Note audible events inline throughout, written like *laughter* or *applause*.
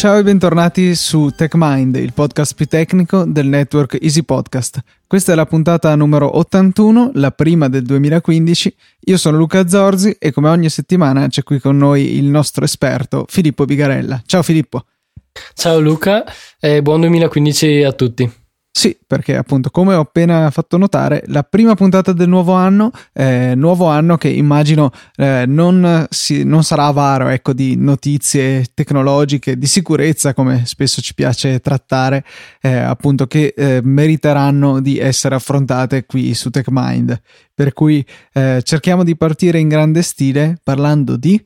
Ciao e bentornati su TechMind, il podcast più tecnico del network Easy Podcast. Questa è la puntata numero 81, la prima del 2015. Io sono Luca Zorzi e come ogni settimana c'è qui con noi il nostro esperto Filippo Bigarella. Ciao Filippo. Ciao Luca e buon 2015 a tutti. Sì, perché appunto, come ho appena fatto notare, la prima puntata del nuovo anno, eh, nuovo anno che immagino eh, non, si, non, sarà avaro ecco, di notizie tecnologiche, di sicurezza, come spesso ci piace trattare, eh, appunto, che eh, meriteranno di essere affrontate qui su TechMind. Per cui eh, cerchiamo di partire in grande stile parlando di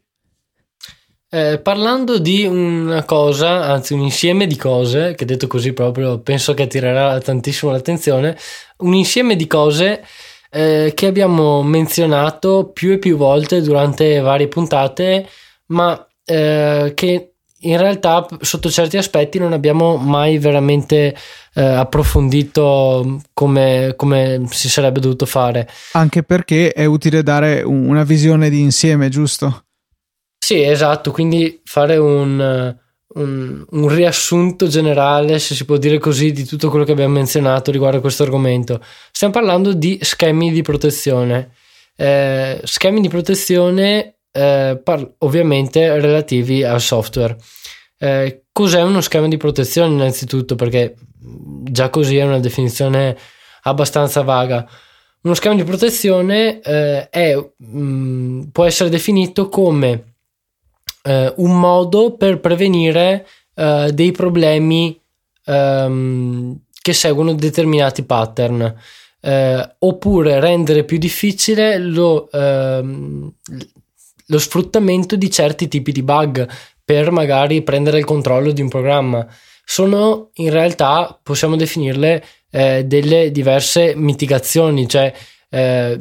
eh, parlando di una cosa, anzi un insieme di cose, che detto così proprio penso che attirerà tantissimo l'attenzione, un insieme di cose eh, che abbiamo menzionato più e più volte durante varie puntate, ma eh, che in realtà sotto certi aspetti non abbiamo mai veramente eh, approfondito come, come, si sarebbe dovuto fare. Anche perché è utile dare una visione di insieme, giusto? Sì, esatto, quindi fare un, un, un, riassunto generale, se si può dire così, di tutto quello che abbiamo menzionato riguardo a questo argomento. Stiamo parlando di schemi di protezione. Eh, schemi di protezione eh, par- ovviamente relativi al software. Eh, cos'è uno schema di protezione innanzitutto? Perché già così è una definizione abbastanza vaga. Uno schema di protezione eh, è, mh, mm, può essere definito come eh, un modo per prevenire eh, dei problemi ehm, che seguono determinati pattern. Eh, oppure rendere più difficile lo, ehm, lo sfruttamento di certi tipi di bug per magari prendere il controllo di un programma. Sono in realtà, possiamo definirle, eh, delle diverse mitigazioni, cioè eh,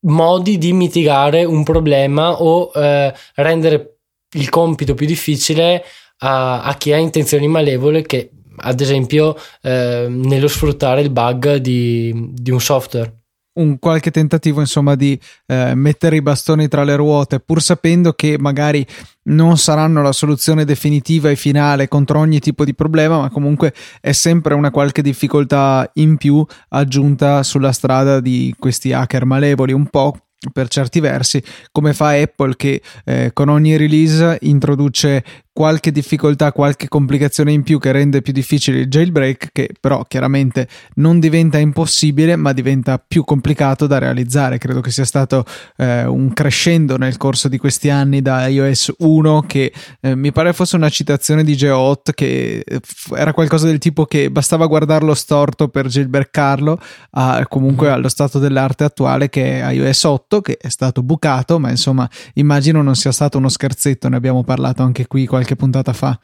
modi di mitigare un problema o eh, rendere il compito più difficile a, a chi ha intenzioni malevole che ad esempio eh, nello sfruttare il bug di, di un software. Un qualche tentativo insomma di eh, mettere i bastoni tra le ruote pur sapendo che magari non saranno la soluzione definitiva e finale contro ogni tipo di problema ma comunque è sempre una qualche difficoltà in più aggiunta sulla strada di questi hacker malevoli un po' per certi versi, come fa Apple che eh, con ogni release introduce qualche difficoltà, qualche complicazione in più che rende più difficile il jailbreak, che però chiaramente non diventa impossibile, ma diventa più complicato da realizzare. Credo che sia stato eh, un crescendo nel corso di questi anni da iOS 1, che eh, mi pare fosse una citazione di Geohot, che eh, era qualcosa del tipo che bastava guardarlo storto per jailbreakarlo, a, comunque mm. allo stato dell'arte attuale che è iOS 8, che è stato bucato, ma insomma immagino non sia stato uno scherzetto, ne abbiamo parlato anche qui qualche qualche puntata fa.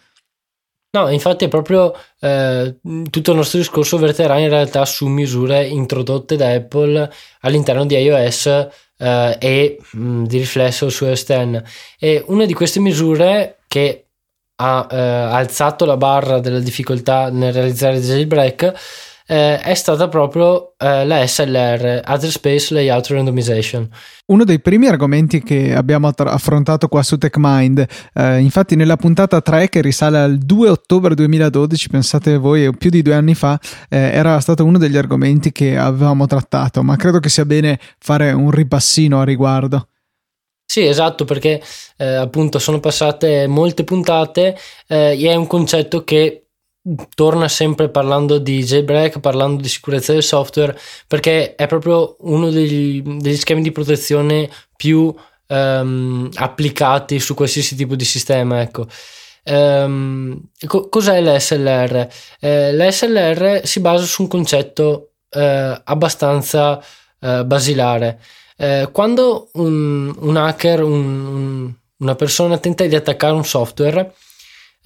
No, infatti è proprio eh, tutto il nostro discorso verterà in realtà su misure introdotte da Apple all'interno di iOS eh, e mh, mm, di riflesso su OS X. E una di queste misure che ha eh, alzato la barra della difficoltà nel realizzare il jailbreak eh, è stata proprio eh, la SLR, Address Space Layout Randomization. Uno dei primi argomenti che abbiamo attra- affrontato qua su TechMind, eh, infatti nella puntata 3 che risale al 2 ottobre 2012, pensate voi, più di due anni fa, eh, era stato uno degli argomenti che avevamo trattato, ma credo che sia bene fare un ripassino a riguardo. Sì, esatto, perché eh, appunto sono passate molte puntate eh, e è un concetto che torna sempre parlando di jailbreak, parlando di sicurezza del software, perché è proprio uno degli, degli schemi di protezione più um, applicati su qualsiasi tipo di sistema. Ecco. Um, co- cos'è l'SLR? Eh, L'SLR si basa su un concetto eh, abbastanza eh, basilare. Eh, quando un, un hacker, un, un, una persona tenta di attaccare un software,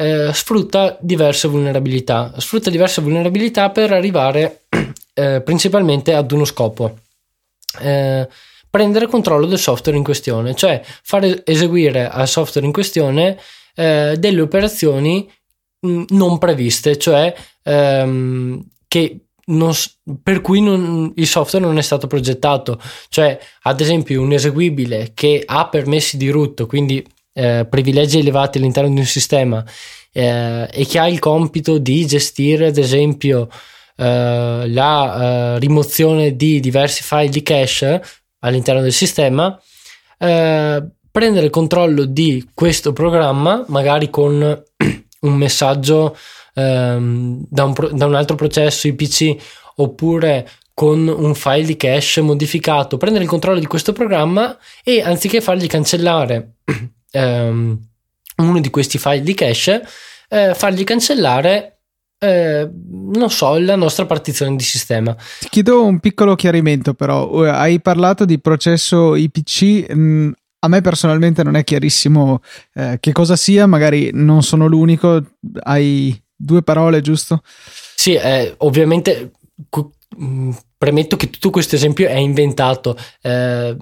eh, sfrutta diverse vulnerabilità. Sfrutta diverse vulnerabilità per arrivare *clears throat* eh, principalmente ad uno scopo. Eh, prendere controllo del software in questione, cioè fare eseguire al software in questione eh, delle operazioni mm, non previste, cioè ehm, che non, per cui non, il software non è stato progettato, cioè ad esempio un eseguibile che ha permessi di root, quindi eh, privilegi elevati all'interno di un sistema eh, e che ha il compito di gestire, ad esempio, eh, la eh, rimozione di diversi file di cache all'interno del sistema, eh, prendere il controllo di questo programma, magari con *clears throat* un messaggio ehm, da, un, da un altro processo IPC oppure con un file di cache modificato, prendere il controllo di questo programma e anziché fargli cancellare *clears throat* ehm, uno di questi file di cache, eh, fargli cancellare eh, non so, la nostra partizione di sistema. Ti chiedo un piccolo chiarimento, però. Hai parlato di processo IPC. Mh, mm, a me personalmente non è chiarissimo eh, che cosa sia, magari non sono l'unico. Hai due parole, giusto? Sì, eh, ovviamente mm, premetto che tutto questo esempio è inventato. Eh,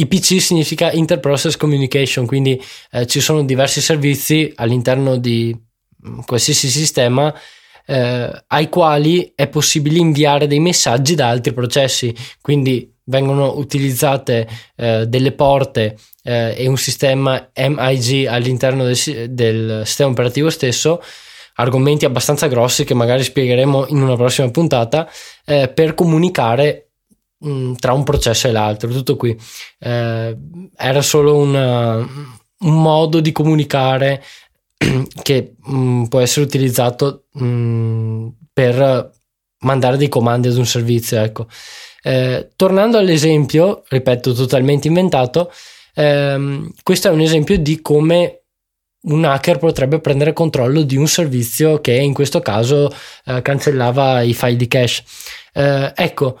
IPC significa Interprocess Communication, quindi eh, ci sono diversi servizi all'interno di mm, qualsiasi sistema eh, ai quali è possibile inviare dei messaggi da altri processi, quindi vengono utilizzate eh, delle porte eh, e un sistema MIG all'interno del, del sistema operativo stesso argomenti abbastanza grossi che magari spiegheremo in una prossima puntata eh, per comunicare mm, tra un processo e l'altro. Tutto qui eh, era solo una, un modo di comunicare *clears throat* che mh, mm, può essere utilizzato mh, mm, per mandare dei comandi ad un servizio. Ecco. Eh, tornando all'esempio, ripeto, totalmente inventato, ehm, questo è un esempio di come un hacker potrebbe prendere controllo di un servizio che in questo caso eh, cancellava i file di cache. Eh, ecco,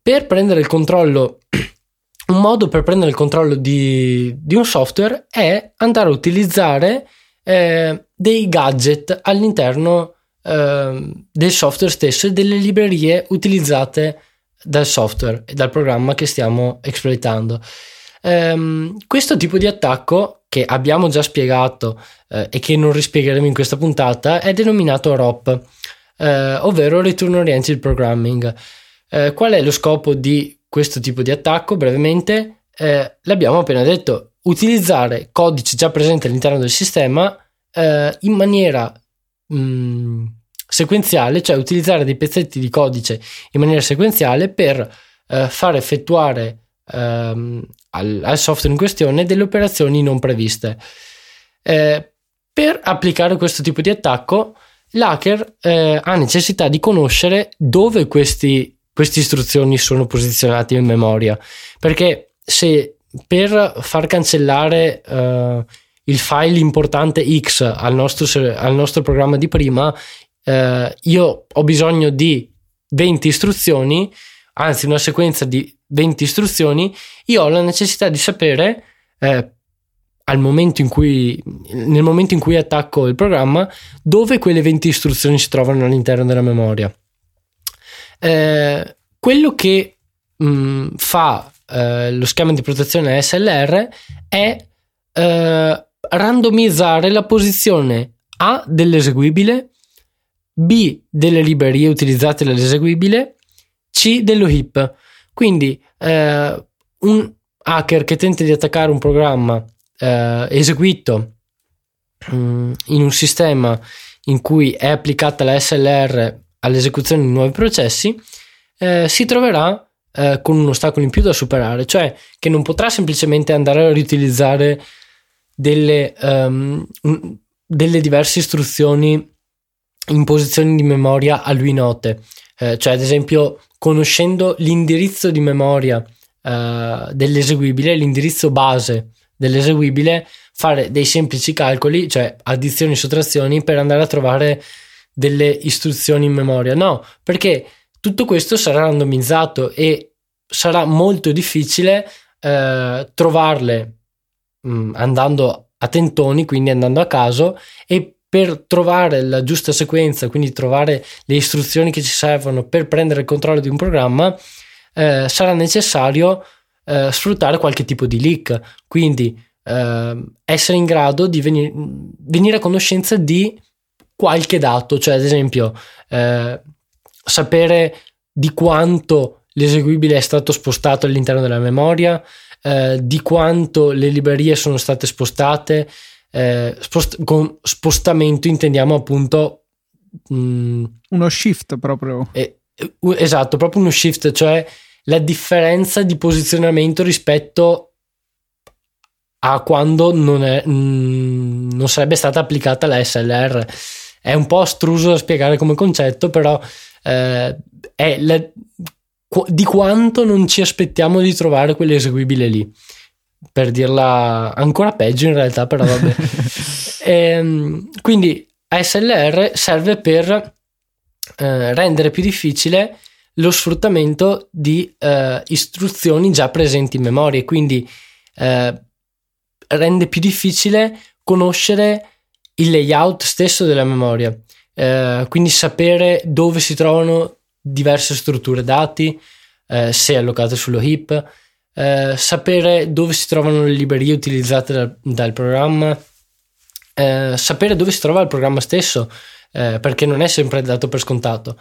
per prendere il controllo, *clears throat* un modo per prendere il controllo di, di un software è andare a utilizzare eh, dei gadget all'interno eh, del software stesso e delle librerie utilizzate dal software e dal programma che stiamo esploitando. Um, questo tipo di attacco che abbiamo già spiegato eh, e che non rispiegheremo in questa puntata è denominato ROP, eh, ovvero Return Oriented Programming. Eh, qual è lo scopo di questo tipo di attacco? Brevemente, eh, l'abbiamo appena detto, utilizzare codice già presente all'interno del sistema eh, in maniera mh, mm, sequenziale, cioè utilizzare dei pezzetti di codice in maniera sequenziale per eh, far effettuare ehm, al, al, software in questione delle operazioni non previste. Eh, per applicare questo tipo di attacco, l'hacker eh, ha necessità di conoscere dove questi, queste istruzioni sono posizionate in memoria, perché se per far cancellare uh, il file importante X al nostro, al nostro programma di prima, uh, io ho bisogno di 20 istruzioni, anzi una sequenza di 20 istruzioni, io ho la necessità di sapere eh, momento cui, nel momento in cui attacco il programma dove quelle 20 istruzioni si trovano all'interno della memoria. Eh, quello che mh, mm, fa eh, lo schema di protezione SLR è eh, randomizzare la posizione A dell'eseguibile, B delle librerie utilizzate dall'eseguibile, C dello heap. Quindi eh, un hacker che tenta di attaccare un programma eh, eseguito mh, mm, in un sistema in cui è applicata la SLR all'esecuzione di nuovi processi, eh, si troverà eh, con un ostacolo in più da superare, cioè che non potrà semplicemente andare a riutilizzare delle, um, delle diverse istruzioni in posizioni di memoria a lui note. Eh, cioè, ad esempio, conoscendo l'indirizzo di memoria eh, dell'eseguibile, l'indirizzo base dell'eseguibile, fare dei semplici calcoli, cioè addizioni e sottrazioni, per andare a trovare delle istruzioni in memoria. No, perché tutto questo sarà randomizzato e sarà molto difficile eh, trovarle mh, mm, andando a tentoni, quindi andando a caso, e per trovare la giusta sequenza, quindi trovare le istruzioni che ci servono per prendere il controllo di un programma, eh, sarà necessario eh, sfruttare qualche tipo di leak, quindi eh, essere in grado di venire, venire, a conoscenza di qualche dato, cioè ad esempio eh, sapere di quanto l'eseguibile è stato spostato all'interno della memoria, eh, di quanto le librerie sono state spostate. Eh, spost- con spostamento intendiamo appunto mh, mm, uno shift proprio. Esatto, proprio uno shift, cioè la differenza di posizionamento rispetto a quando non, è, mh, mm, non sarebbe stata applicata la SLR. È un po' astruso da spiegare come concetto, però eh, è la, di quanto non ci aspettiamo di trovare quell'eseguibile lì. Per dirla ancora peggio in realtà, però vabbè. e, *laughs* ehm, quindi ASLR serve per eh, rendere più difficile lo sfruttamento di eh, istruzioni già presenti in memoria, quindi eh, rende più difficile conoscere il layout stesso della memoria, eh, quindi sapere dove si trovano diverse strutture dati, eh, se allocate sullo heap, eh, sapere dove si trovano le librerie utilizzate dal, dal programma, eh, sapere dove si trova il programma stesso, eh, perché non è sempre dato per scontato.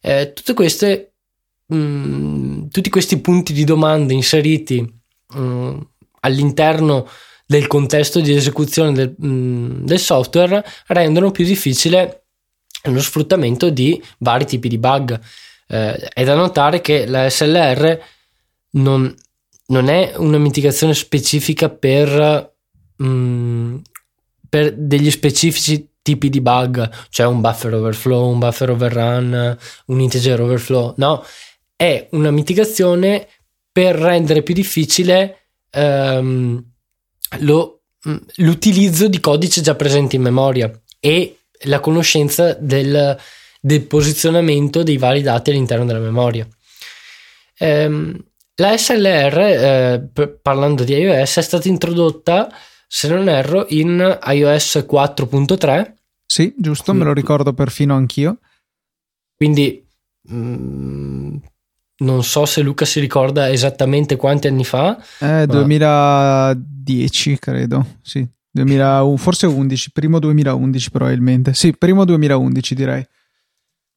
Eh, tutte queste, mh, mm, tutti questi punti di domanda inseriti mh, mm, all'interno del contesto di esecuzione del, mm, del software rendono più difficile lo sfruttamento di vari tipi di bug. Eh, è da notare che la SLR non, non è una mitigazione specifica per, mh, per degli specifici tipi di bug, cioè un buffer overflow, un buffer overrun, un integer overflow. No, è una mitigazione per rendere più difficile ehm, lo, l'utilizzo di codice già presente in memoria e la conoscenza del, del posizionamento dei vari dati all'interno della memoria. Ehm, la SLR, eh, parlando di iOS, è stata introdotta, se non erro, in iOS 4.3. Sì, giusto, me lo ricordo perfino anch'io. Quindi mh, mm, non so se Luca si ricorda esattamente quanti anni fa. Eh, 2010 credo, sì. 2000, forse 11, primo 2011 probabilmente. Sì, primo 2011 direi.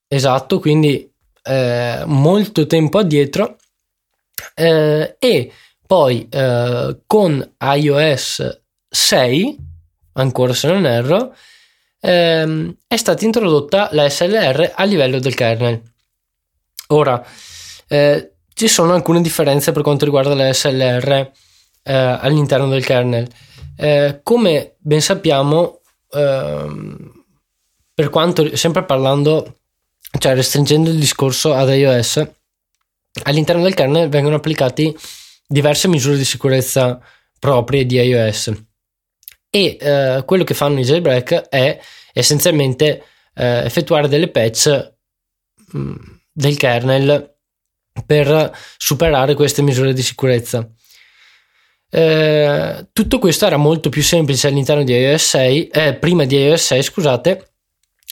Esatto, quindi eh, molto tempo addietro eh, e poi eh, con iOS 6, ancora se non erro, ehm, è stata introdotta la SLR a livello del kernel. Ora, eh, ci sono alcune differenze per quanto riguarda la SLR eh, all'interno del kernel. Eh, come ben sappiamo, ehm, per quanto sempre parlando cioè restringendo il discorso ad iOS, all'interno del kernel vengono applicati diverse misure di sicurezza proprie di iOS e eh, quello che fanno i jailbreak è essenzialmente eh, effettuare delle patch mh, mm, del kernel per superare queste misure di sicurezza. Eh, tutto questo era molto più semplice all'interno di iOS 6, eh, prima di iOS 6, scusate,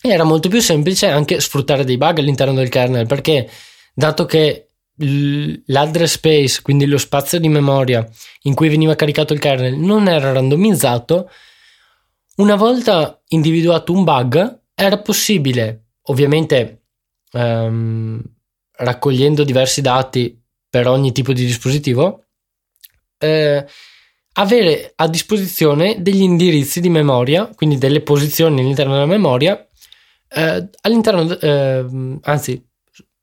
era molto più semplice anche sfruttare dei bug all'interno del kernel perché dato che l'address space, quindi lo spazio di memoria in cui veniva caricato il kernel non era randomizzato, una volta individuato un bug era possibile, ovviamente um, raccogliendo diversi dati per ogni tipo di dispositivo, eh, avere a disposizione degli indirizzi di memoria, quindi delle posizioni all'interno della memoria eh, all'interno, eh, anzi,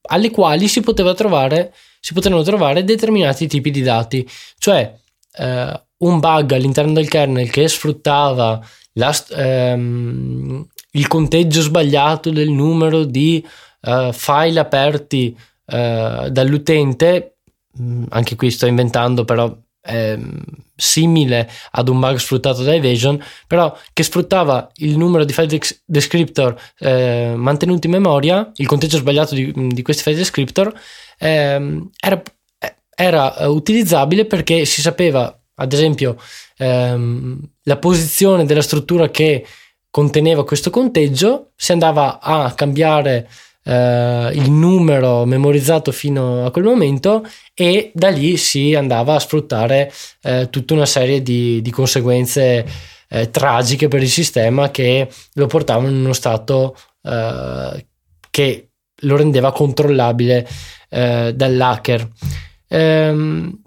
alle quali si, trovare, si potevano trovare determinati tipi di dati, cioè eh, un bug all'interno del kernel che sfruttava la, ehm, il conteggio sbagliato del numero di uh, file aperti uh, dall'utente, mm, anche qui sto inventando però eh, simile ad un bug sfruttato da Evasion, però che sfruttava il numero di file descriptor eh, mantenuti in memoria, il conteggio sbagliato di, di questi file descriptor, eh, era, era, utilizzabile perché si sapeva, ad esempio, ehm, la posizione della struttura che conteneva questo conteggio, si andava a cambiare eh, il numero memorizzato fino a quel momento e da lì si andava a sfruttare eh, tutta una serie di, di conseguenze eh, tragiche per il sistema che lo portavano in uno stato eh, che lo rendeva controllabile eh, dall'hacker. Ehm,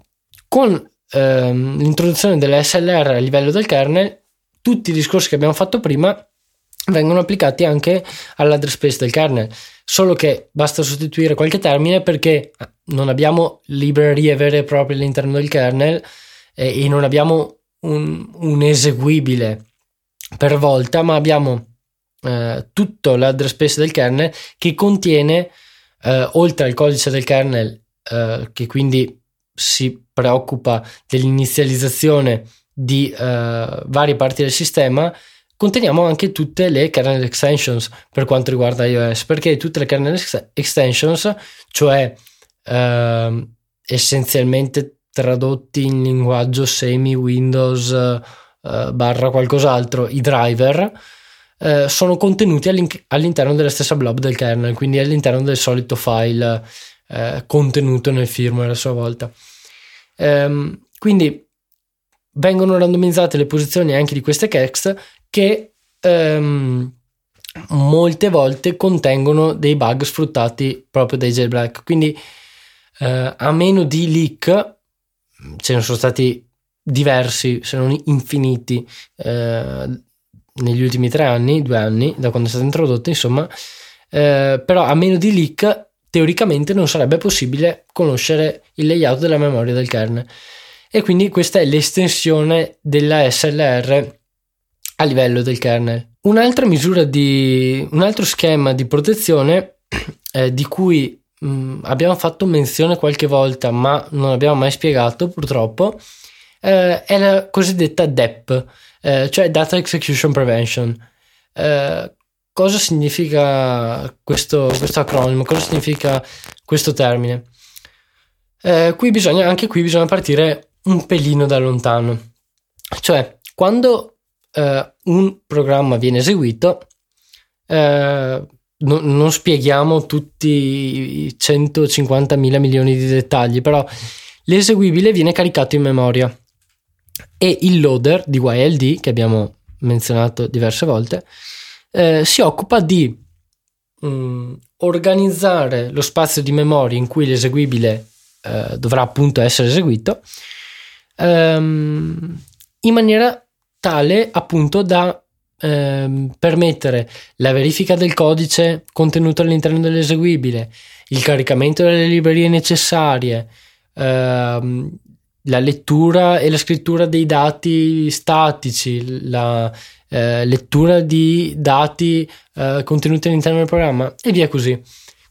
con ehm, l'introduzione dell'SLR a livello del kernel, tutti i discorsi che abbiamo fatto prima vengono applicati anche all'address space del kernel, solo che basta sostituire qualche termine perché non abbiamo librerie vere e proprie all'interno del kernel eh, e non abbiamo un, un, eseguibile per volta, ma abbiamo eh, tutto l'address space del kernel che contiene, eh, oltre al codice del kernel, eh, che quindi si preoccupa dell'inizializzazione di eh, varie parti del sistema, conteniamo anche tutte le kernel extensions per quanto riguarda iOS, perché tutte le kernel extensions, cioè eh, essenzialmente tradotti in linguaggio semi Windows eh, barra qualcos'altro, i driver, eh, sono contenuti all'interno della stessa blob del kernel, quindi all'interno del solito file eh, contenuto nel firmware a sua volta. Ehm, quindi vengono randomizzate le posizioni anche di queste kex che ehm, molte volte contengono dei bug sfruttati proprio dai jailbreak. Quindi eh, a meno di leak ce ne sono stati diversi, se non infiniti, eh, negli ultimi tre anni, due anni, da quando è stato introdotto, insomma, eh, però a meno di leak teoricamente non sarebbe possibile conoscere il layout della memoria del kernel. E quindi questa è l'estensione della SLR a livello del kernel. Un'altra misura di un altro schema di protezione *clears throat* eh, di cui mh, mm, abbiamo fatto menzione qualche volta, ma non abbiamo mai spiegato purtroppo, eh, è la cosiddetta DEP, eh, cioè Data Execution Prevention. Eh, cosa significa questo, questo, acronimo? Cosa significa questo termine? Eh, qui bisogna, anche qui bisogna partire un pelino da lontano. Cioè, quando eh, un programma viene eseguito, eh, no, non spieghiamo tutti i 150 mila milioni di dettagli, però l'eseguibile viene caricato in memoria. E il loader di YLD, che abbiamo menzionato diverse volte, eh, si occupa di mh, mm, organizzare lo spazio di memoria in cui l'eseguibile eh, dovrà appunto essere eseguito ehm, in maniera tale appunto da ehm, permettere la verifica del codice contenuto all'interno dell'eseguibile, il caricamento delle librerie necessarie, ehm, la lettura e la scrittura dei dati statici, la eh, lettura di dati eh, contenuti all'interno del programma e via così.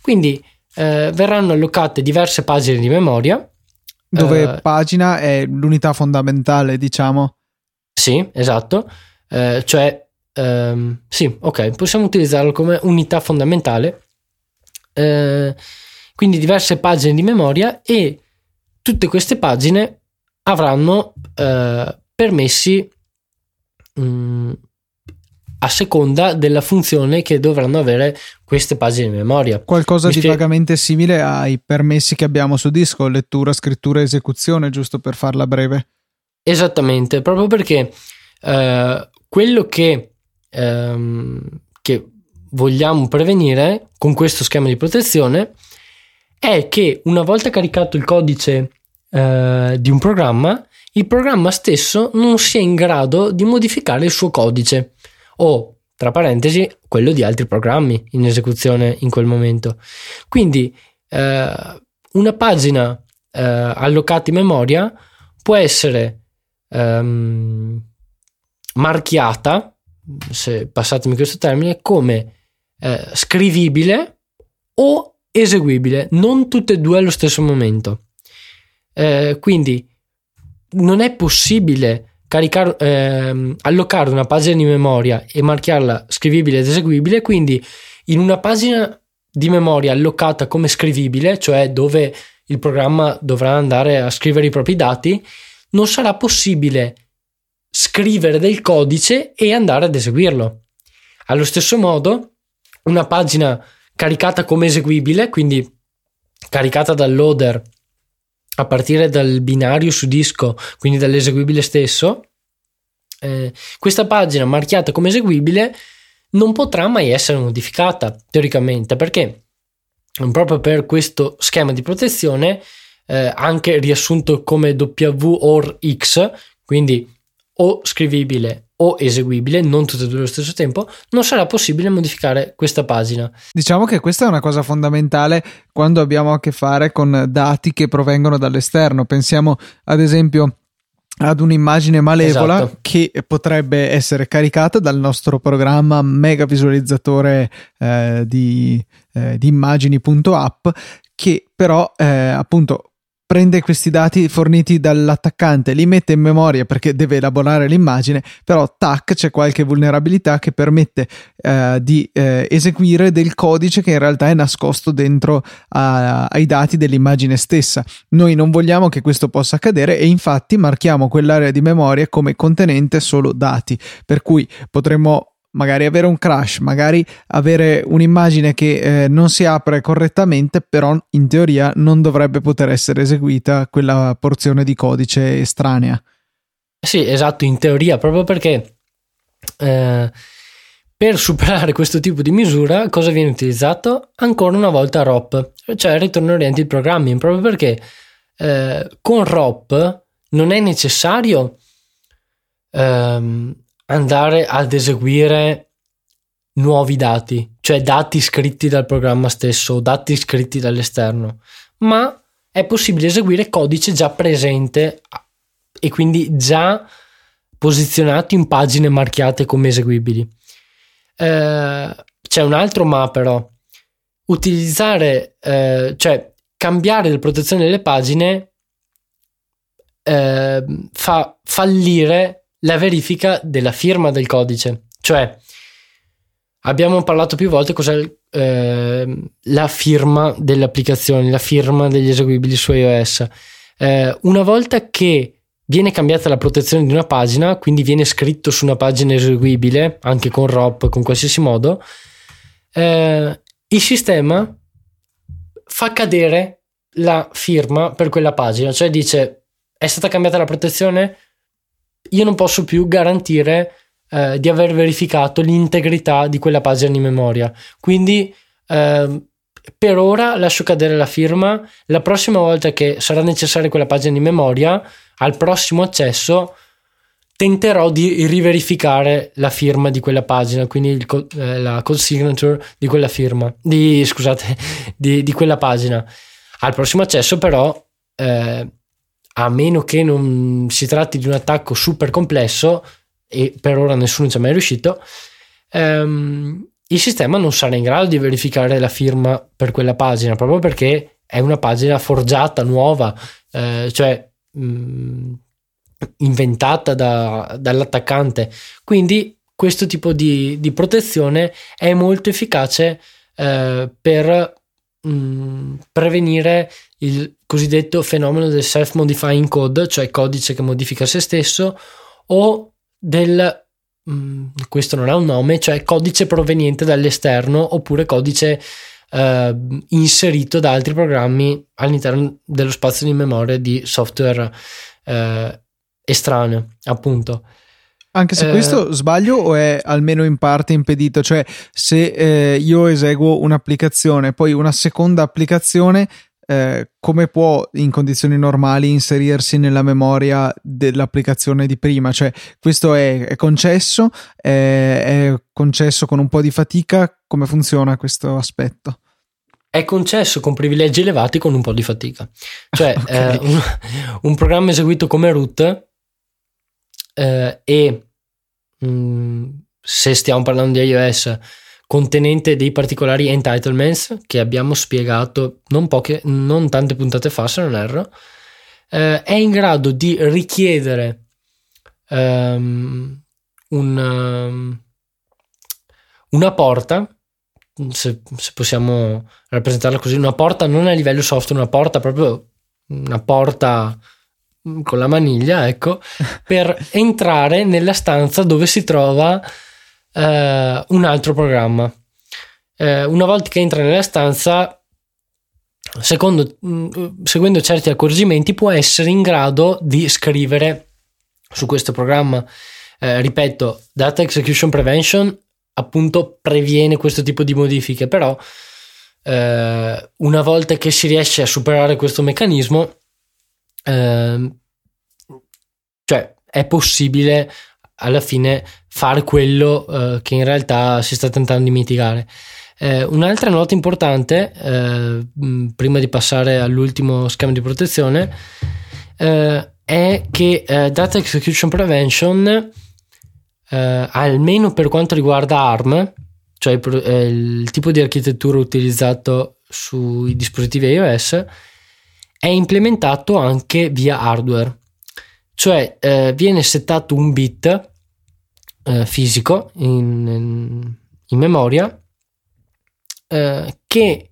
Quindi eh, verranno allocate diverse pagine di memoria. Dove eh, pagina è l'unità fondamentale, diciamo. Sì, esatto. Eh, cioè, ehm, sì, ok, possiamo utilizzarlo come unità fondamentale. Eh, quindi diverse pagine di memoria e tutte queste pagine avranno eh, permessi mh, mm, a seconda della funzione che dovranno avere queste pagine di memoria. Qualcosa Mi di spie- vagamente simile ai permessi che abbiamo su disco, lettura, scrittura, esecuzione, giusto per farla breve. Esattamente, proprio perché eh, quello che, ehm, che vogliamo prevenire con questo schema di protezione è che una volta caricato il codice eh, di un programma, il programma stesso non sia in grado di modificare il suo codice o, tra parentesi, quello di altri programmi in esecuzione in quel momento. Quindi eh, una pagina eh, allocata in memoria può essere ehm, marchiata, se passatemi questo termine, come eh, scrivibile o eseguibile, non tutte e due allo stesso momento. Eh, quindi non è possibile caricare, ehm, allocare una pagina di memoria e marchiarla scrivibile ed eseguibile, quindi in una pagina di memoria allocata come scrivibile, cioè dove il programma dovrà andare a scrivere i propri dati, non sarà possibile scrivere del codice e andare ad eseguirlo. Allo stesso modo, una pagina caricata come eseguibile, quindi caricata dal loader a partire dal binario su disco, quindi dall'eseguibile stesso, eh, questa pagina marchiata come eseguibile non potrà mai essere modificata teoricamente perché proprio per questo schema di protezione eh, anche riassunto come W or X, quindi o scrivibile o eseguibile, non tutte e due allo stesso tempo, non sarà possibile modificare questa pagina. Diciamo che questa è una cosa fondamentale quando abbiamo a che fare con dati che provengono dall'esterno. Pensiamo ad esempio ad un'immagine malevola esatto. che potrebbe essere caricata dal nostro programma mega visualizzatore eh, di, eh, di immagini.app che però eh, appunto prende questi dati forniti dall'attaccante, li mette in memoria perché deve elaborare l'immagine, però tac c'è qualche vulnerabilità che permette eh, di eh, eseguire del codice che in realtà è nascosto dentro a, ai dati dell'immagine stessa. Noi non vogliamo che questo possa accadere e infatti marchiamo quell'area di memoria come contenente solo dati, per cui potremmo magari avere un crash, magari avere un'immagine che eh, non si apre correttamente, però in teoria non dovrebbe poter essere eseguita quella porzione di codice estranea. Sì, esatto, in teoria, proprio perché eh, per superare questo tipo di misura cosa viene utilizzato? Ancora una volta ROP, cioè Return Oriented Programming, proprio perché eh, con ROP non è necessario ehm, andare ad eseguire nuovi dati, cioè dati scritti dal programma stesso o dati scritti dall'esterno, ma è possibile eseguire codice già presente e quindi già posizionato in pagine marchiate come eseguibili. Eh, c'è un altro ma però, utilizzare, eh, cioè cambiare la protezione delle pagine eh, fa fallire la verifica della firma del codice. Cioè, abbiamo parlato più volte cos'è eh, la firma delle applicazioni, la firma degli eseguibili su iOS. Eh, una volta che viene cambiata la protezione di una pagina, quindi viene scritto su una pagina eseguibile, anche con ROP, con qualsiasi modo, eh, il sistema fa cadere la firma per quella pagina, cioè dice è stata cambiata la protezione? Io non posso più garantire eh, di aver verificato l'integrità di quella pagina di memoria. Quindi eh, per ora lascio cadere la firma. La prossima volta che sarà necessaria quella pagina di memoria, al prossimo accesso tenterò di riverificare la firma di quella pagina, quindi il, eh, la code signature di quella firma, di, scusate, *laughs* di, di quella pagina. Al prossimo accesso però eh, a meno che non si tratti di un attacco super complesso, e per ora nessuno ci è mai riuscito, ehm, il sistema non sarà in grado di verificare la firma per quella pagina, proprio perché è una pagina forgiata, nuova, eh, cioè mh, mm, inventata da, dall'attaccante. Quindi questo tipo di, di protezione è molto efficace eh, per mh, mm, prevenire il cosiddetto fenomeno del self-modifying code, cioè codice che modifica se stesso, o del mm, questo non ha un nome, cioè codice proveniente dall'esterno oppure codice eh, inserito da altri programmi all'interno dello spazio di memoria di software eh, estraneo, appunto. Anche se eh, questo sbaglio o è almeno in parte impedito, cioè se eh, io eseguo un'applicazione, poi una seconda applicazione eh, come può in condizioni normali inserirsi nella memoria dell'applicazione di prima? Cioè, questo è, è concesso, è, è, concesso con un po' di fatica, come funziona questo aspetto? È concesso con privilegi elevati con un po' di fatica. Cioè, *laughs* okay. eh, un, un, programma eseguito come root eh, e mh, mm, se stiamo parlando di iOS contenente dei particolari entitlements che abbiamo spiegato non, poche, non tante puntate fa, se non erro, eh, è in grado di richiedere um, un, um, una porta, se, se, possiamo rappresentarla così, una porta non a livello software, una porta proprio una porta con la maniglia, ecco, *laughs* per entrare nella stanza dove si trova eh, un altro programma. Eh, una volta che entra nella stanza, secondo, mh, mm, seguendo certi accorgimenti, può essere in grado di scrivere su questo programma. Eh, ripeto, Data Execution Prevention appunto previene questo tipo di modifiche, però eh, una volta che si riesce a superare questo meccanismo, eh, cioè è possibile alla fine fare quello eh, che in realtà si sta tentando di mitigare. Eh, un'altra nota importante, eh, prima di passare all'ultimo schema di protezione, eh, è che eh, Data Execution Prevention, almeno per quanto riguarda ARM, cioè il, il tipo di architettura utilizzato sui dispositivi iOS, è implementato anche via hardware, cioè eh, viene settato un bit eh, fisico in, in, memoria eh, che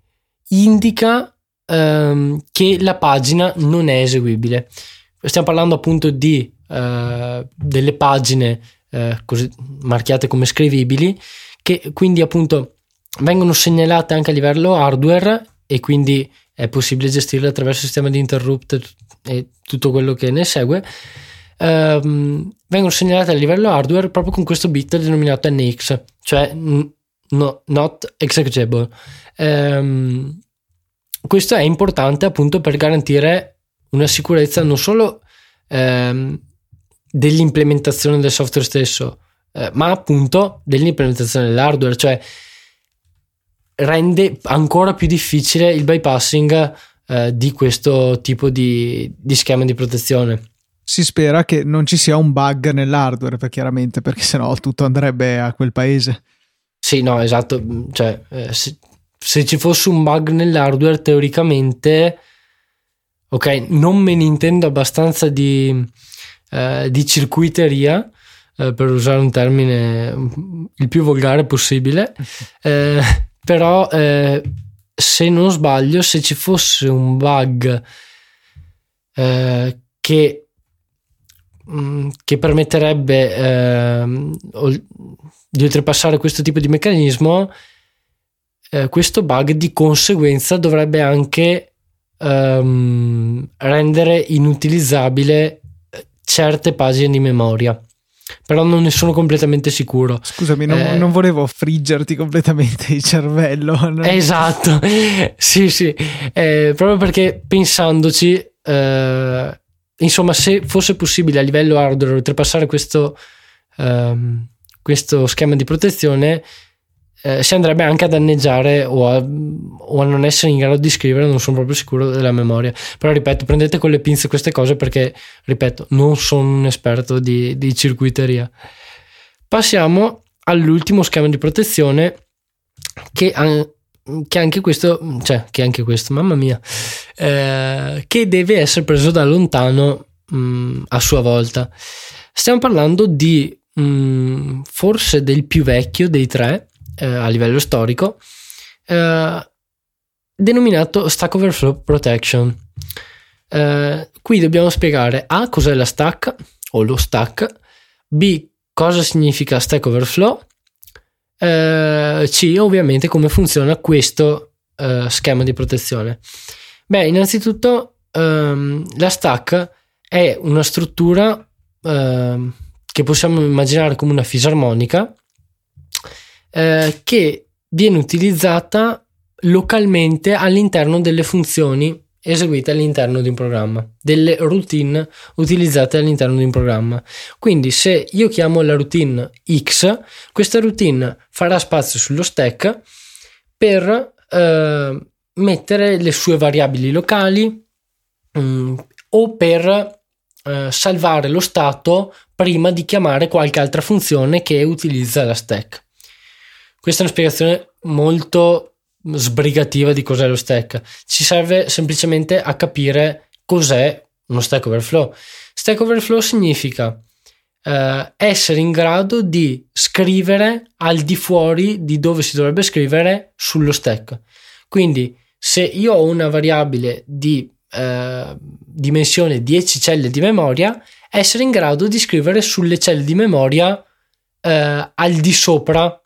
indica ehm, che la pagina non è eseguibile. Stiamo parlando appunto di eh, delle pagine eh, così, marchiate come scrivibili che quindi appunto vengono segnalate anche a livello hardware e quindi è possibile gestirle attraverso il sistema di interrupt e tutto quello che ne segue. Um, vengono segnalate a livello hardware proprio con questo bit denominato NX, cioè no, not executable. Um, questo è importante appunto per garantire una sicurezza non solo um, dell'implementazione del software stesso, uh, ma appunto dell'implementazione dell'hardware, cioè rende ancora più difficile il bypassing uh, di questo tipo di, di schema di protezione si spera che non ci sia un bug nell'hardware, per chiaramente, perché sennò tutto andrebbe a quel paese. Sì, no, esatto. Cioè, eh, se, se, ci fosse un bug nell'hardware, teoricamente, ok, non me ne intendo abbastanza di, eh, di circuiteria, eh, per usare un termine il più volgare possibile, *laughs* eh, però eh, se non sbaglio, se ci fosse un bug che mm, che permetterebbe eh, di oltrepassare questo tipo di meccanismo, eh, questo bug di conseguenza dovrebbe anche ehm, rendere inutilizzabile eh, certe pagine di memoria. Però non ne sono completamente sicuro. Scusami, non, eh, non volevo friggerti completamente il cervello. *laughs* Non... Esatto, *laughs* sì, sì, eh, proprio perché pensandoci, eh, insomma, se fosse possibile a livello hardware oltrepassare questo, um, questo schema di protezione eh, si andrebbe anche a danneggiare o a, o a, non essere in grado di scrivere, non sono proprio sicuro della memoria. Però ripeto, prendete con le pinze queste cose perché, ripeto, non sono un esperto di, di circuiteria. Passiamo all'ultimo schema di protezione che, che anche questo, cioè che anche questo, mamma mia, eh, che deve essere preso da lontano mh, mm, a sua volta. Stiamo parlando di mh, mm, forse del più vecchio dei tre eh, a livello storico, eh, denominato Stack Overflow Protection. Eh, qui dobbiamo spiegare A cos'è la stack o lo stack, B cosa significa Stack Overflow, eh, C ovviamente come funziona questo schema di protezione. Beh, innanzitutto ehm, la stack è una struttura ehm, che possiamo immaginare come una fisarmonica eh, che viene utilizzata localmente all'interno delle funzioni eseguite all'interno di un programma, delle routine utilizzate all'interno di un programma. Quindi se io chiamo la routine X, questa routine farà spazio sullo stack per eh, mettere le sue variabili locali mh, mm, o per eh, salvare lo stato prima di chiamare qualche altra funzione che utilizza la stack. Questa è una spiegazione molto sbrigativa di cos'è lo stack. Ci serve semplicemente a capire cos'è uno stack overflow. Stack overflow significa eh, essere in grado di scrivere al di fuori di dove si dovrebbe scrivere sullo stack. Quindi se io ho una variabile di eh, dimensione 10 celle di memoria, essere in grado di scrivere sulle celle di memoria eh, al di sopra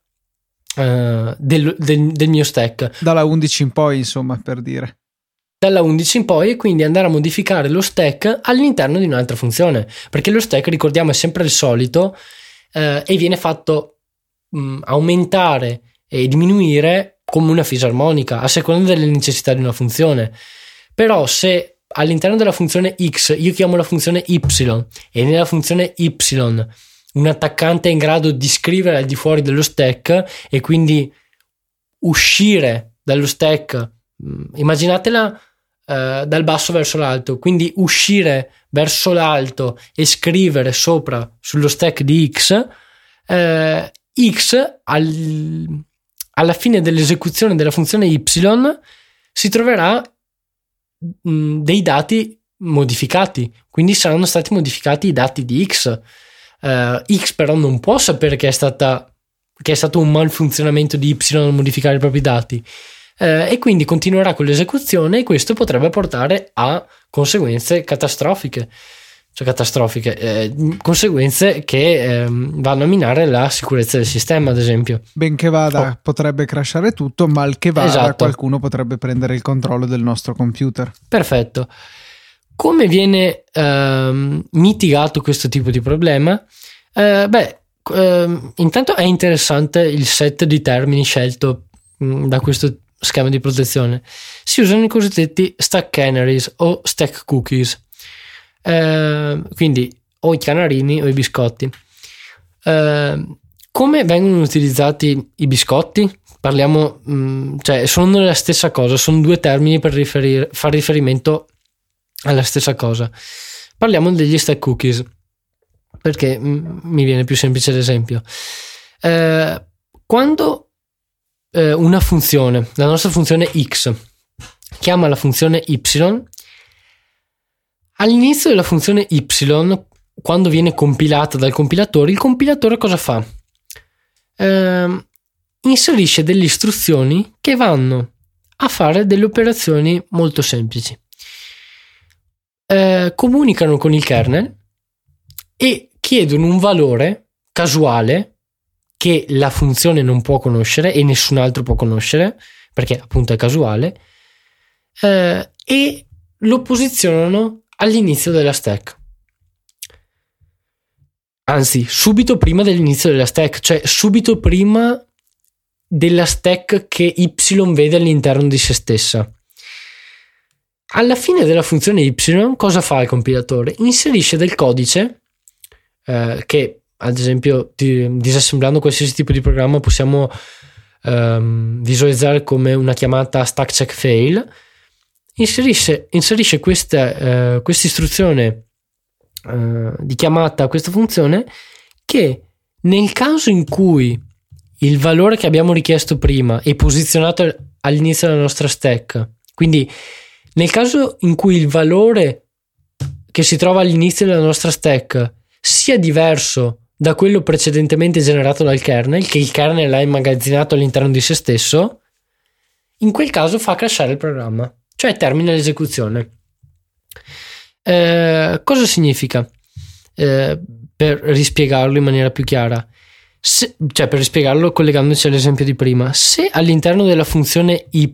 eh, del, del, del, mio stack. Dalla 11 in poi, insomma, per dire. Dalla 11 in poi e quindi andare a modificare lo stack all'interno di un'altra funzione. Perché lo stack, ricordiamo, è sempre il solito eh, e viene fatto mh, aumentare e diminuire come una fisarmonica, a seconda delle necessità di una funzione. Però se all'interno della funzione x io chiamo la funzione y e nella funzione y un attaccante è in grado di scrivere al di fuori dello stack e quindi uscire dallo stack, mm, immaginatela eh, dal basso verso l'alto, quindi uscire verso l'alto e scrivere sopra sullo stack di x, eh, x al, alla fine dell'esecuzione della funzione y si troverà mh, dei dati modificati, quindi saranno stati modificati i dati di x. Uh, x però non può sapere che è, stata, che è stato un malfunzionamento di y a modificare i propri dati. Uh, e quindi continuerà con l'esecuzione e questo potrebbe portare a conseguenze catastrofiche cioè catastrofiche, eh, conseguenze che eh, vanno a minare la sicurezza del sistema, ad esempio. Benché vada, oh. potrebbe crashare tutto, mal che vada, esatto. qualcuno potrebbe prendere il controllo del nostro computer. Perfetto. Come viene eh, mitigato questo tipo di problema? Eh, beh, ehm, intanto è interessante il set di termini scelto mh, mm, da questo schema di protezione. Si usano i cosiddetti stack canaries o stack cookies eh, quindi o i canarini o i biscotti. Eh, come vengono utilizzati i biscotti? Parliamo, mh, mm, cioè sono la stessa cosa, sono due termini per riferire, fare riferimento alla stessa cosa. Parliamo degli stack cookies, perché mh, mm, mi viene più semplice l'esempio. Eh, quando una funzione, la nostra funzione x, chiama la funzione y, All'inizio della funzione y, quando viene compilata dal compilatore, il compilatore cosa fa? Eh, inserisce delle istruzioni che vanno a fare delle operazioni molto semplici. Eh, comunicano con il kernel e chiedono un valore casuale che la funzione non può conoscere e nessun altro può conoscere perché appunto è casuale eh, e lo posizionano all'inizio della stack. Anzi, subito prima dell'inizio della stack, cioè subito prima della stack che y vede all'interno di se stessa. Alla fine della funzione y, cosa fa il compilatore? Inserisce del codice eh, che, ad esempio, disassemblando qualsiasi tipo di programma possiamo ehm, visualizzare come una chiamata stack check fail inserisce, inserisce questa eh, istruzione eh, di chiamata a questa funzione che nel caso in cui il valore che abbiamo richiesto prima è posizionato all'inizio della nostra stack, quindi nel caso in cui il valore che si trova all'inizio della nostra stack sia diverso da quello precedentemente generato dal kernel, che il kernel ha immagazzinato all'interno di se stesso, in quel caso fa crashare il programma cioè termina l'esecuzione. Eh, cosa significa? Eh, per rispiegarlo in maniera più chiara, se, cioè per rispiegarlo collegandoci all'esempio di prima, se all'interno della funzione y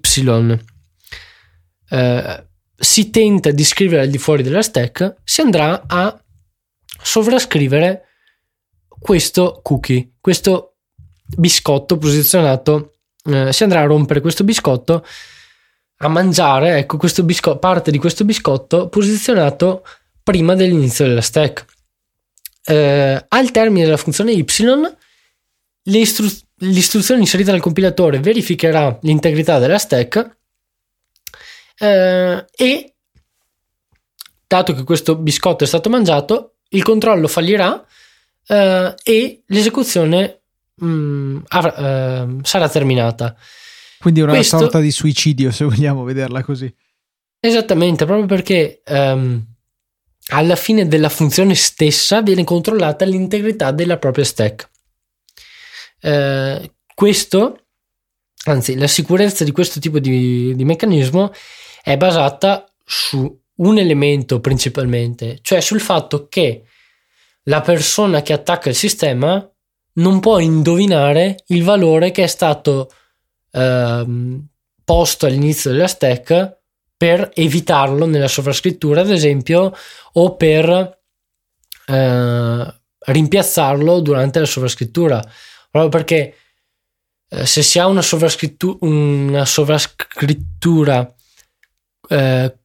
eh, si tenta di scrivere al di fuori della stack, si andrà a sovrascrivere questo cookie, questo biscotto posizionato, eh, si andrà a rompere questo biscotto a mangiare ecco, biscotto, parte di questo biscotto posizionato prima dell'inizio della stack. Eh, al termine della funzione y, l'istru- l'istruzione inserita dal compilatore verificherà l'integrità della stack eh, e dato che questo biscotto è stato mangiato, il controllo fallirà eh, e l'esecuzione mh, mm, av- eh, sarà terminata. Quindi una Questo... sorta di suicidio, se vogliamo vederla così. Esattamente, proprio perché um, alla fine della funzione stessa viene controllata l'integrità della propria stack. Uh, questo, anzi, la sicurezza di questo tipo di, di meccanismo è basata su un elemento principalmente, cioè sul fatto che la persona che attacca il sistema non può indovinare il valore che è stato ehm, posto all'inizio della stack per evitarlo nella sovrascrittura, ad esempio, o per eh, rimpiazzarlo durante la sovrascrittura. Proprio perché eh, se si ha una sovrascrittura, una sovrascrittura eh,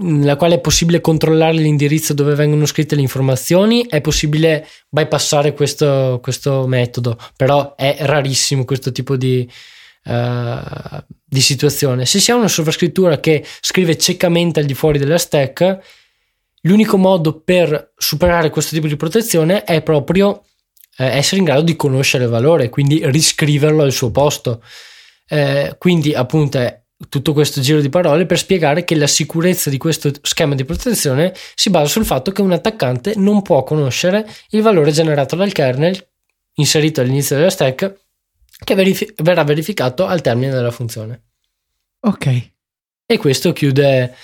nella quale è possibile controllare l'indirizzo dove vengono scritte le informazioni, è possibile bypassare questo, questo metodo, però è rarissimo questo tipo di, uh, di situazione. Se si ha una sovrascrittura che scrive ciecamente al di fuori della stack, l'unico modo per superare questo tipo di protezione è proprio eh, essere in grado di conoscere il valore, quindi riscriverlo al suo posto. Eh, quindi appunto è tutto questo giro di parole per spiegare che la sicurezza di questo schema di protezione si basa sul fatto che un attaccante non può conoscere il valore generato dal kernel inserito all'inizio della stack che verifi- verrà verificato al termine della funzione. Ok. E questo chiude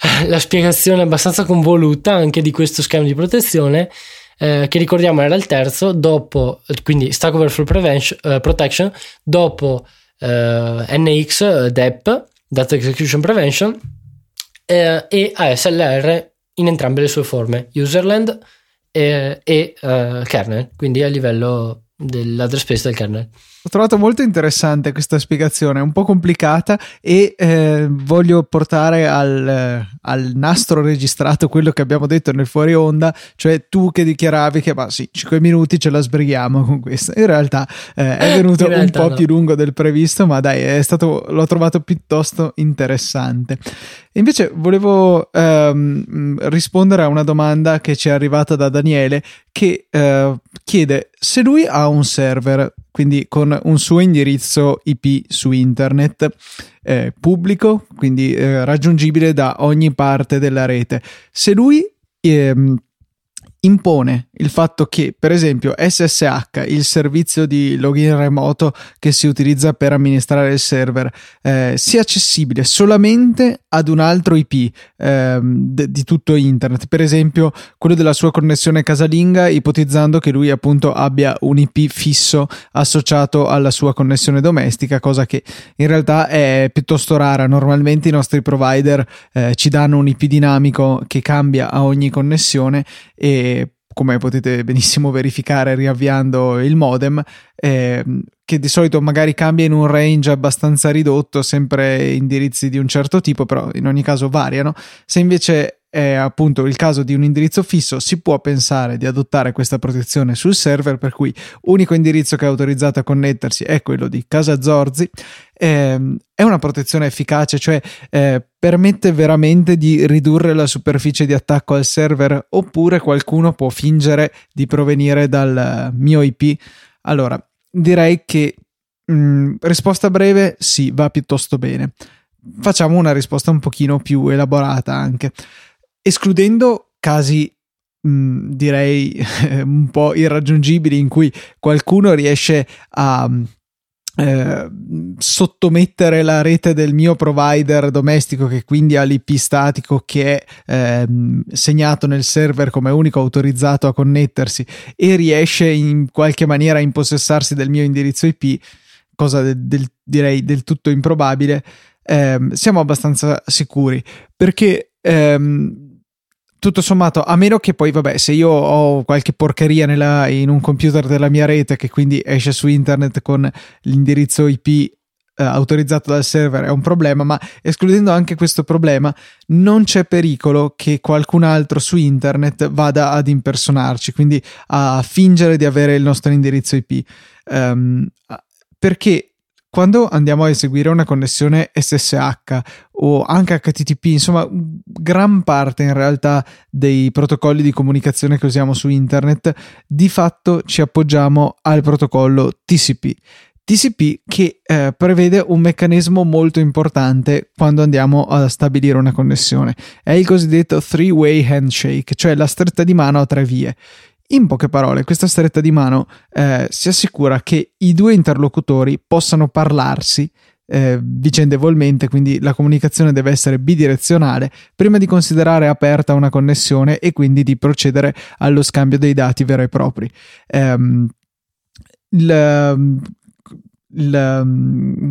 eh, la spiegazione abbastanza convoluta anche di questo schema di protezione eh, che ricordiamo era il terzo dopo quindi Stack Overflow Prevention, uh, Protection dopo eh, NX DEP Data Execution Prevention eh, e ASLR in entrambe le sue forme userland e, e uh, kernel quindi a livello dell'address space del kernel ho trovato molto interessante questa spiegazione, un po' complicata e eh, voglio portare al, eh, al, nastro registrato quello che abbiamo detto nel fuori onda, cioè tu che dichiaravi che ma sì, 5 minuti ce la sbrighiamo con questo. In realtà eh, è venuto un po' no. più lungo del previsto, ma dai, stato, l'ho trovato piuttosto interessante. Invece volevo ehm, rispondere a una domanda che ci è arrivata da Daniele che eh, chiede se lui ha un server quindi con un suo indirizzo IP su internet eh, pubblico, quindi eh, raggiungibile da ogni parte della rete. Se lui ehm, impone il fatto che, per esempio, SSH, il servizio di login remoto che si utilizza per amministrare il server, eh, sia accessibile solamente ad un altro IP eh, d- di tutto internet, per esempio quello della sua connessione casalinga, ipotizzando che lui appunto abbia un IP fisso associato alla sua connessione domestica, cosa che in realtà è piuttosto rara. Normalmente i nostri provider eh, ci danno un IP dinamico che cambia a ogni connessione e come potete benissimo verificare riavviando il modem, eh, che di solito magari cambia in un range abbastanza ridotto, sempre indirizzi di un certo tipo, però in ogni caso variano. Se invece è appunto il caso di un indirizzo fisso, si può pensare di adottare questa protezione sul server, per cui unico indirizzo che è autorizzato a connettersi è quello di Casa Zorzi. Eh, è una protezione efficace, cioè eh, permette veramente di ridurre la superficie di attacco al server, oppure qualcuno può fingere di provenire dal mio IP. Allora, direi che mh, mm, risposta breve, sì, va piuttosto bene. Facciamo una risposta un pochino più elaborata anche escludendo casi mh, direi *laughs* un po' irraggiungibili in cui qualcuno riesce a eh, sottomettere la rete del mio provider domestico che quindi ha l'IP statico che è eh, segnato nel server come unico autorizzato a connettersi e riesce in qualche maniera a impossessarsi del mio indirizzo IP cosa del, del, direi del tutto improbabile eh, siamo abbastanza sicuri. Perché ehm, tutto sommato, a meno che poi, vabbè, se io ho qualche porcheria nella, in un computer della mia rete che quindi esce su internet con l'indirizzo IP eh, autorizzato dal server è un problema, ma escludendo anche questo problema, non c'è pericolo che qualcun altro su internet vada ad impersonarci, quindi a fingere di avere il nostro indirizzo IP. Um, ehm, perché quando andiamo a eseguire una connessione SSH o anche HTTP, insomma, gran parte in realtà dei protocolli di comunicazione che usiamo su internet, di fatto ci appoggiamo al protocollo TCP. TCP che eh, prevede un meccanismo molto importante quando andiamo a stabilire una connessione. È il cosiddetto three-way handshake, cioè la stretta di mano a tre vie. In poche parole, questa stretta di mano eh, si assicura che i due interlocutori possano parlarsi eh, vicendevolmente, quindi la comunicazione deve essere bidirezionale prima di considerare aperta una connessione e quindi di procedere allo scambio dei dati veri e propri. Um, il, il,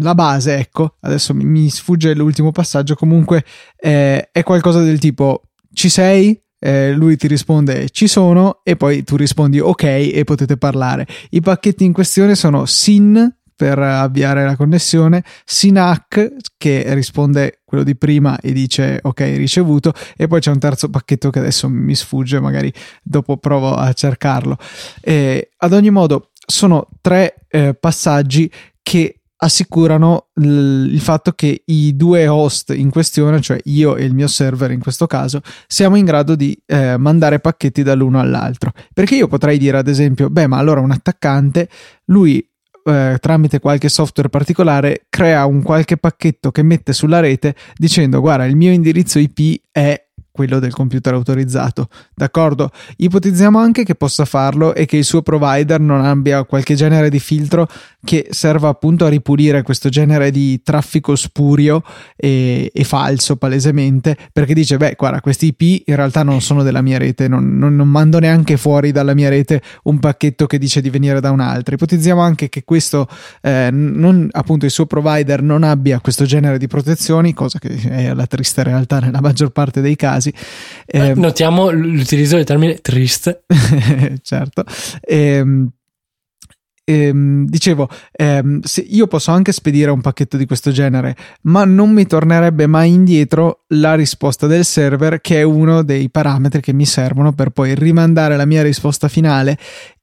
la base, ecco, adesso mi, mi, sfugge l'ultimo passaggio, comunque eh, è qualcosa del tipo ci sei? Eh, lui ti risponde ci sono e poi tu rispondi ok e potete parlare. I pacchetti in questione sono SYN per avviare la connessione, SYNAC che risponde quello di prima e dice ok ricevuto e poi c'è un terzo pacchetto che adesso mi sfugge, magari dopo provo a cercarlo. E ad ogni modo sono tre eh, passaggi che assicurano il fatto che i due host in questione, cioè io e il mio server in questo caso, siamo in grado di eh, mandare pacchetti dall'uno all'altro. Perché io potrei dire ad esempio, beh, ma allora un attaccante, lui eh, tramite qualche software particolare crea un qualche pacchetto che mette sulla rete dicendo guarda il mio indirizzo IP è quello del computer autorizzato. D'accordo? Ipotizziamo anche che possa farlo e che il suo provider non abbia qualche genere di filtro che serva appunto a ripulire questo genere di traffico spurio e, e falso palesemente perché dice beh guarda questi IP in realtà non sono della mia rete non, non, non mando neanche fuori dalla mia rete un pacchetto che dice di venire da un'altra ipotizziamo anche che questo eh, non, appunto il suo provider non abbia questo genere di protezioni cosa che è la triste realtà nella maggior parte dei casi eh, notiamo l'utilizzo del termine triste. *laughs* Certo. Ehm ehm, dicevo, ehm, io posso anche spedire un pacchetto di questo genere, ma non mi tornerebbe mai indietro la risposta del server, che è uno dei parametri che mi servono per poi rimandare la mia risposta finale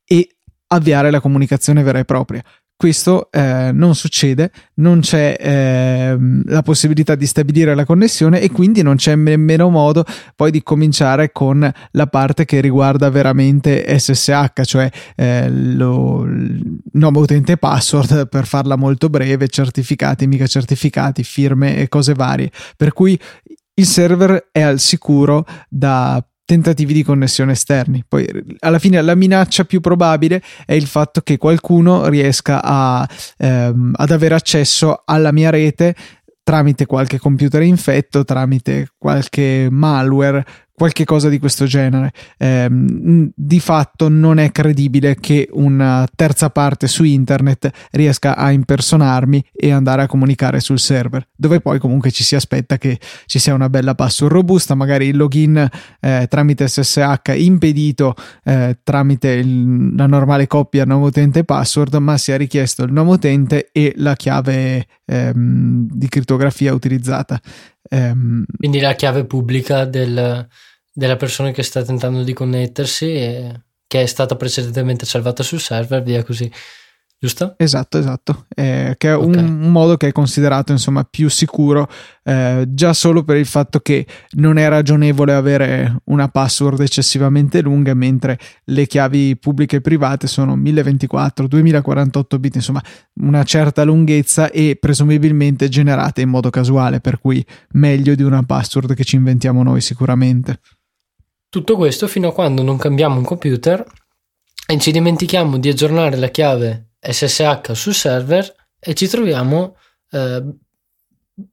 e avviare la comunicazione vera e propria. Questo eh, non succede, non c'è eh, la possibilità di stabilire la connessione e quindi non c'è nemmeno modo poi di cominciare con la parte che riguarda veramente SSH, cioè eh, lo, il nome utente password per farla molto breve, certificati, mica certificati, firme e cose varie. Per cui il server è al sicuro da tentativi di connessione esterni. Poi alla fine la minaccia più probabile è il fatto che qualcuno riesca a, ehm, ad avere accesso alla mia rete tramite qualche computer infetto, tramite qualche malware, qualche cosa di questo genere. Eh, di fatto non è credibile che una terza parte su internet riesca a impersonarmi e andare a comunicare sul server, dove poi comunque ci si aspetta che ci sia una bella password robusta, magari il login eh, tramite SSH impedito eh, tramite il, la normale coppia nome utente e password, ma sia richiesto il nome utente e la chiave ehm, di crittografia utilizzata. Ehm, Quindi la chiave pubblica del della persona che sta tentando di connettersi e che è stata precedentemente salvata sul server, via così. Giusto? Esatto, esatto. Eh, che è okay. un, un, modo che è considerato insomma più sicuro eh, già solo per il fatto che non è ragionevole avere una password eccessivamente lunga, mentre le chiavi pubbliche e private sono 1024, 2048 bit, insomma una certa lunghezza e presumibilmente generate in modo casuale, per cui meglio di una password che ci inventiamo noi sicuramente. Tutto questo fino a quando non cambiamo un computer e ci dimentichiamo di aggiornare la chiave SSH sul server e ci troviamo eh,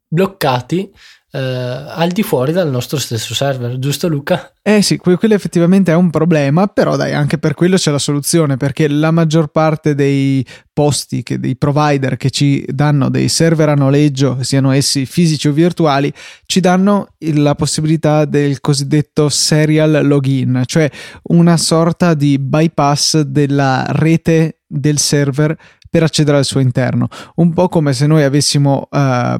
bloccati eh, al di fuori dal nostro stesso server, giusto Luca? Eh sì, quello effettivamente è un problema, però dai, anche per quello c'è la soluzione, perché la maggior parte dei posti, che, dei provider che ci danno dei server a noleggio, siano essi fisici o virtuali, ci danno la possibilità del cosiddetto serial login, cioè una sorta di bypass della rete del server per accedere al suo interno, un po' come se noi avessimo uh,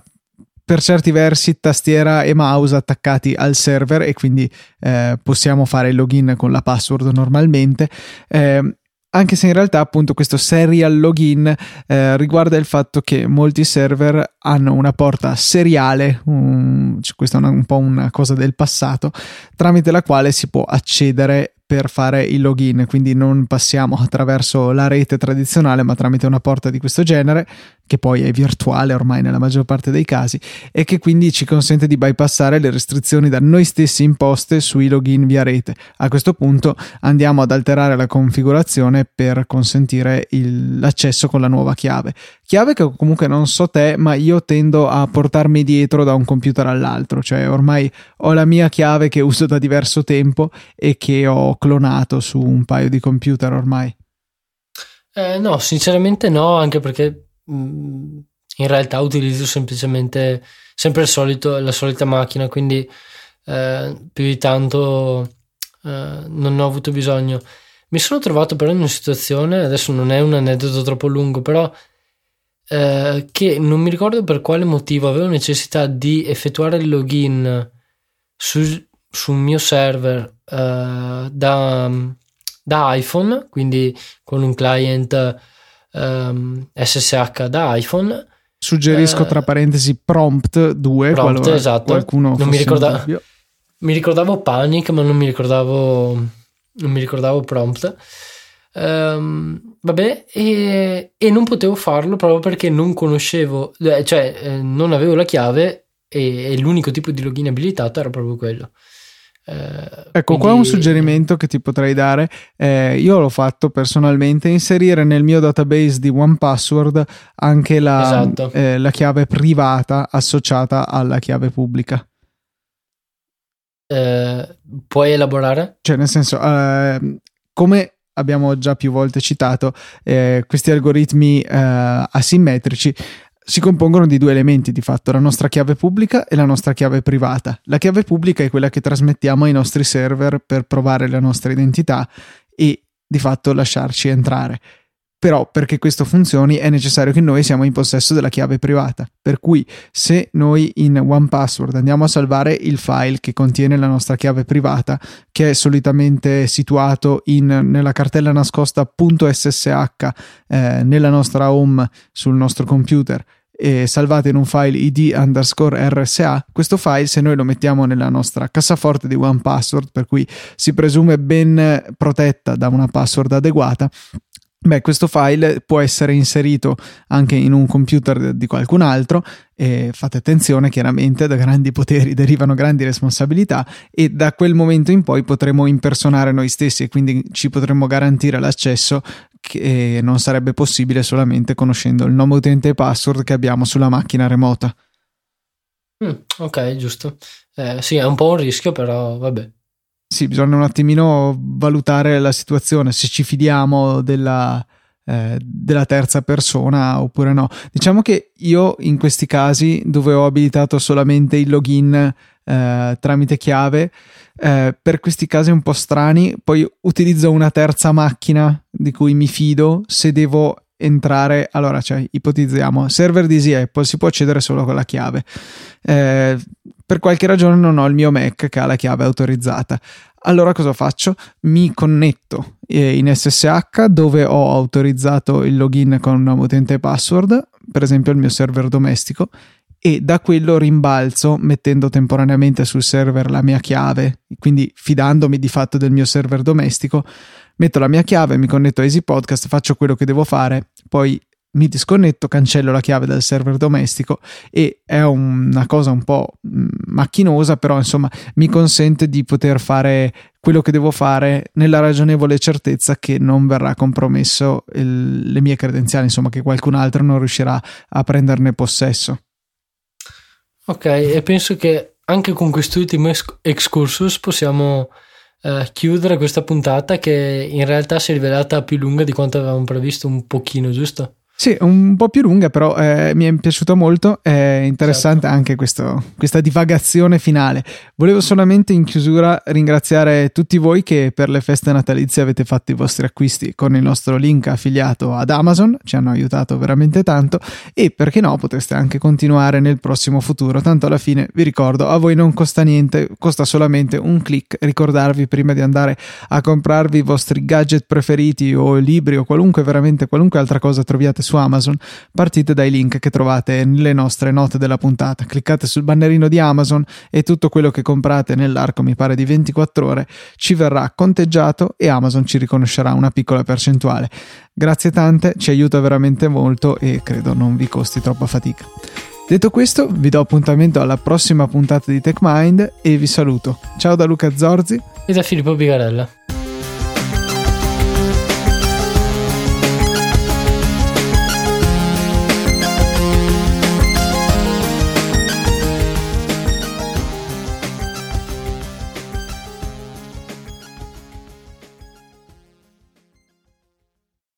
per certi versi tastiera e mouse attaccati al server e quindi eh, possiamo fare il login con la password normalmente. Eh, anche se in realtà appunto questo serial login eh, riguarda il fatto che molti server hanno una porta seriale, um, questa è una, un po' una cosa del passato, tramite la quale si può accedere per fare il login, quindi non passiamo attraverso la rete tradizionale, ma tramite una porta di questo genere, che poi è virtuale ormai nella maggior parte dei casi, e che quindi ci consente di bypassare le restrizioni da noi stessi imposte sui login via rete. A questo punto andiamo ad alterare la configurazione per consentire il, l'accesso con la nuova chiave. Chiave che comunque non so te, ma io tendo a portarmi dietro da un computer all'altro, cioè ormai ho la mia chiave che uso da diverso tempo e che ho clonato su un paio di computer ormai. Eh, no, sinceramente no, anche perché in realtà utilizzo semplicemente sempre solito, la solita macchina, quindi eh, più di tanto eh, non ho avuto bisogno. Mi sono trovato però in una situazione, adesso non è un aneddoto troppo lungo, però eh, che non mi ricordo per quale motivo avevo necessità di effettuare il login su, sul mio server eh, da, da, iPhone, quindi con un client ehm, SSH da iPhone. Suggerisco tra parentesi prompt 2, prompt, esatto. qualcuno non mi, ricorda- mi ricordavo Panic, ma non mi ricordavo, non mi ricordavo prompt. Um, vabbè, e, e, non potevo farlo proprio perché non conoscevo, eh, cioè eh, non avevo la chiave e, e, l'unico tipo di login abilitato era proprio quello. Uh, ecco, quindi... qua un suggerimento che ti potrei dare. Eh, io l'ho fatto personalmente: inserire nel mio database di OnePassword anche la, esatto. eh, la chiave privata associata alla chiave pubblica. Eh, puoi elaborare? Cioè, nel senso, eh, come abbiamo già più volte citato, eh, questi algoritmi eh, asimmetrici si compongono di due elementi di fatto, la nostra chiave pubblica e la nostra chiave privata. La chiave pubblica è quella che trasmettiamo ai nostri server per provare la nostra identità e di fatto lasciarci entrare. Però perché questo funzioni è necessario che noi siamo in possesso della chiave privata. Per cui se noi in OnePassword andiamo a salvare il file che contiene la nostra chiave privata, che è solitamente situato in, nella cartella nascosta .ssh eh, nella nostra home sul nostro computer, e salvate in un file id underscore rsa. Questo file se noi lo mettiamo nella nostra cassaforte di OnePassword per cui si presume ben protetta da una password adeguata Beh, questo file può essere inserito anche in un computer di qualcun altro e fate attenzione, chiaramente da grandi poteri derivano grandi responsabilità e da quel momento in poi potremo impersonare noi stessi e quindi ci potremo garantire l'accesso che non sarebbe possibile solamente conoscendo il nome utente e password che abbiamo sulla macchina remota. Mm, ok, giusto. Eh, sì, è un po' un rischio, però vabbè sì, bisogna un attimino valutare la situazione, se ci fidiamo della, eh, della terza persona oppure no. Diciamo che io in questi casi dove ho abilitato solamente il login eh, tramite chiave, eh, per questi casi un po' strani, poi utilizzo una terza macchina di cui mi fido se devo entrare, allora cioè, ipotizziamo, server di Easy Apple si può accedere solo con la chiave. Eh, per qualche ragione non ho il mio Mac che ha la chiave autorizzata. Allora cosa faccio? Mi connetto eh, in SSH dove ho autorizzato il login con un utente e password, per esempio il mio server domestico, e da quello rimbalzo mettendo temporaneamente sul server la mia chiave, quindi fidandomi di fatto del mio server domestico metto la mia chiave, mi connetto a Easy Podcast, faccio quello che devo fare, poi mi disconnetto, cancello la chiave dal server domestico e è una cosa un po' mm, macchinosa, però insomma mi consente di poter fare quello che devo fare nella ragionevole certezza che non verrà compromesso il, le mie credenziali, insomma che qualcun altro non riuscirà a prenderne possesso. Ok, e penso che anche con quest'ultimo excursus possiamo eh, chiudere questa puntata che in realtà si è rivelata più lunga di quanto avevamo previsto un pochino, giusto? Sì, un po' più lunga, però eh, mi è piaciuta molto. È interessante certo. anche questo, questa divagazione finale. Volevo solamente in chiusura ringraziare tutti voi che per le feste natalizie avete fatto i vostri acquisti con il nostro link affiliato ad Amazon. Ci hanno aiutato veramente tanto. E perché no, potreste anche continuare nel prossimo futuro. Tanto alla fine vi ricordo, a voi non costa niente, costa solamente un click. Ricordarvi prima di andare a comprarvi i vostri gadget preferiti o libri o qualunque, veramente qualunque altra cosa troviate su Amazon, partite dai link che trovate nelle nostre note della puntata. Cliccate sul bannerino di Amazon e tutto quello che comprate nell'arco, mi pare, di 24 ore ci verrà conteggiato e Amazon ci riconoscerà una piccola percentuale. Grazie tante, ci aiuta veramente molto e credo non vi costi troppa fatica. Detto questo, vi do appuntamento alla prossima puntata di TechMind e vi saluto. Ciao da Luca Zorzi e da Filippo Bigarella.